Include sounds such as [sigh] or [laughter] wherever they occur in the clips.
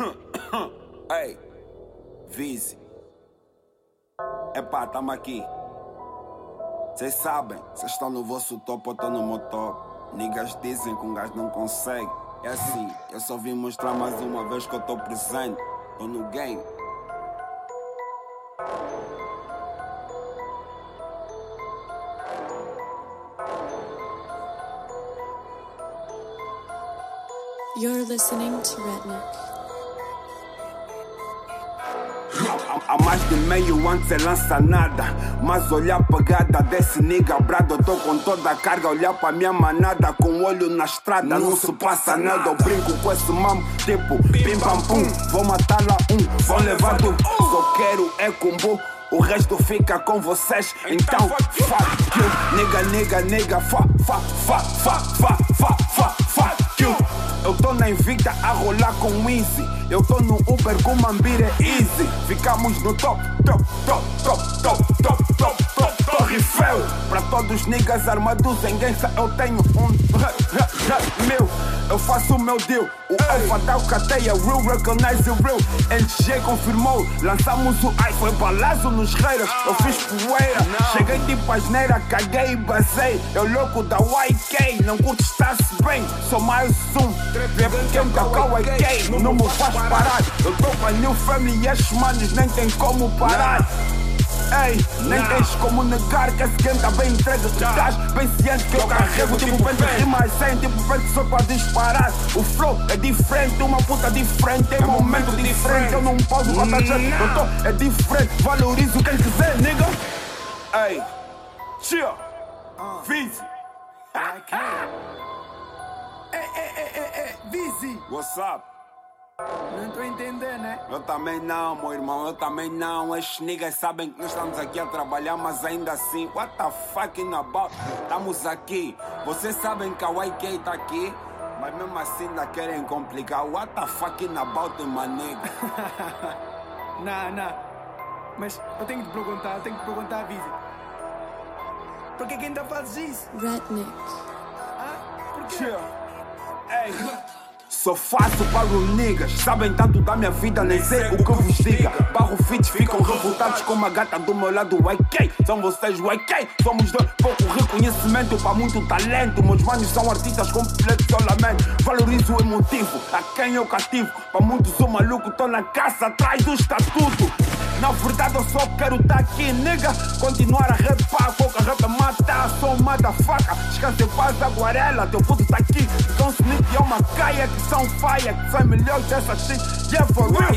[coughs] Ei, Vise. Epá, tamo aqui. Cês sabem, cês estão no vosso topo, eu tô no meu top. Niggas dizem que um gajo não consegue. É assim, eu só vim mostrar mais uma vez que eu tô presente. Tô no game. You're listening to Redneck. Há mais de meio ano cê lança nada Mas olhar pegada desse nigga brado. Eu tô com toda a carga, olhar pra minha manada Com olho na estrada, não, se passa nada. Eu brinco com esse mamo, tipo Pim pam pum. Vou matar lá um, vou levar do Só quero é combo o resto fica com vocês, então fuck you. Nigga, nigga, nigga, fuck, fuck, fuck, fuck, fuck, eu tô na Invicta a rolar com o Easy. Eu tô no Uber com Mambira Easy. Ficamos no top, top, top, top, top, top, top, top. Eiffel. Pra todos os niggas armados em guença, eu tenho um meu. Eu faço o meu deal. O Alpha dá o cateia, real, recognize the real. NG confirmou, lançamos o ai, foi balazo nos reiras. Eu fiz poeira, cheguei tipo asneira, caguei e basei. Eu louco da YK, não curto estar-se bem. Sou mais um, um cacau é gay, não me faz parar. Eu tô com a New Family e estes manos nem tem como parar. Ei, nem tens como negar que esse game tá bem entregue. Tu estás bem ciente que eu carrego tipo pente rimas sem, tipo pente só pra disparar. O flow é diferente, uma puta diferente, tem momento diferente. Eu não posso contar gente, eu tô, é diferente. Valorizo quem quiser, nigga. Ei, chill, Vizzy. [laughs] Ei, ei, ei, ei, ei, Vizzy! What's up? Não tô entendendo, né? Eu também não, meu irmão, eu também não. Estes niggas sabem que nós estamos aqui a trabalhar, mas ainda assim, what the fucking about? Estamos aqui. Vocês sabem que a YK tá aqui, mas mesmo assim ainda querem complicar. What the fucking about, nigga? [laughs] Não, não. Mas eu tenho que te perguntar, eu tenho que te perguntar, Vizzy. Por que que ainda fazes isso? Redneck. Ah, por quê? Chill. Ei. Só faço para os niggas, sabem tanto da minha vida, nem sei o que vos diga. Barro fits ficam revoltados com uma gata do meu lado, YK. São vocês, YK. Somos dois, pouco reconhecimento para muito talento. Meus manos são artistas completos, eu lamento. Valorizo o emotivo, a quem eu cativo. Para muitos, o maluco, tô na caça atrás do estatuto. Na verdade eu só quero tá aqui, nigga. Continuar a rapar, qualquer rap mata Sou mata faca, descansa em paz, aguarela Teu puto tá aqui, então Smith é uma caia Que são faia, que são melhores dessa shit. Yeah, for real.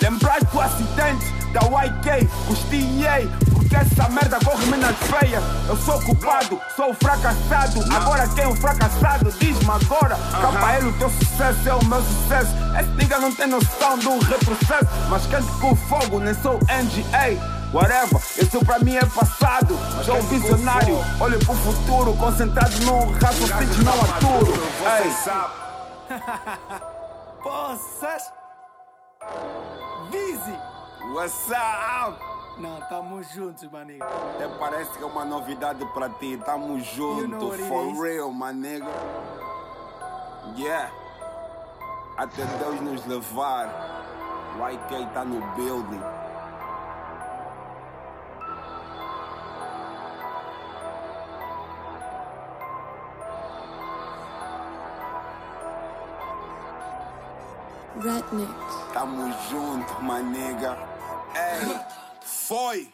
Lembraste do acidente da YK Custiei, essa merda corre-me nas feias. Eu sou culpado, sou fracassado. Agora quem é o fracassado? Diz-me agora. Capa ele o teu sucesso é o meu sucesso. Esse nigga não tem noção do retrocesso. Mas quente com fogo, nem sou NGA Whatever, isso pra mim é passado. Sou um visionário, olho pro futuro Concentrado num raciocínio, não aturo. Ei, [laughs] Poças! Vizzy! what's up? Não, tamo juntos, maniga. Até parece que é uma novidade pra ti. Tamo junto, You know for is. real, my nigga. Yeah. Até Deus nos levar. YK tá no building. Redneck. Tamo junto, my nigga. Ei, foi!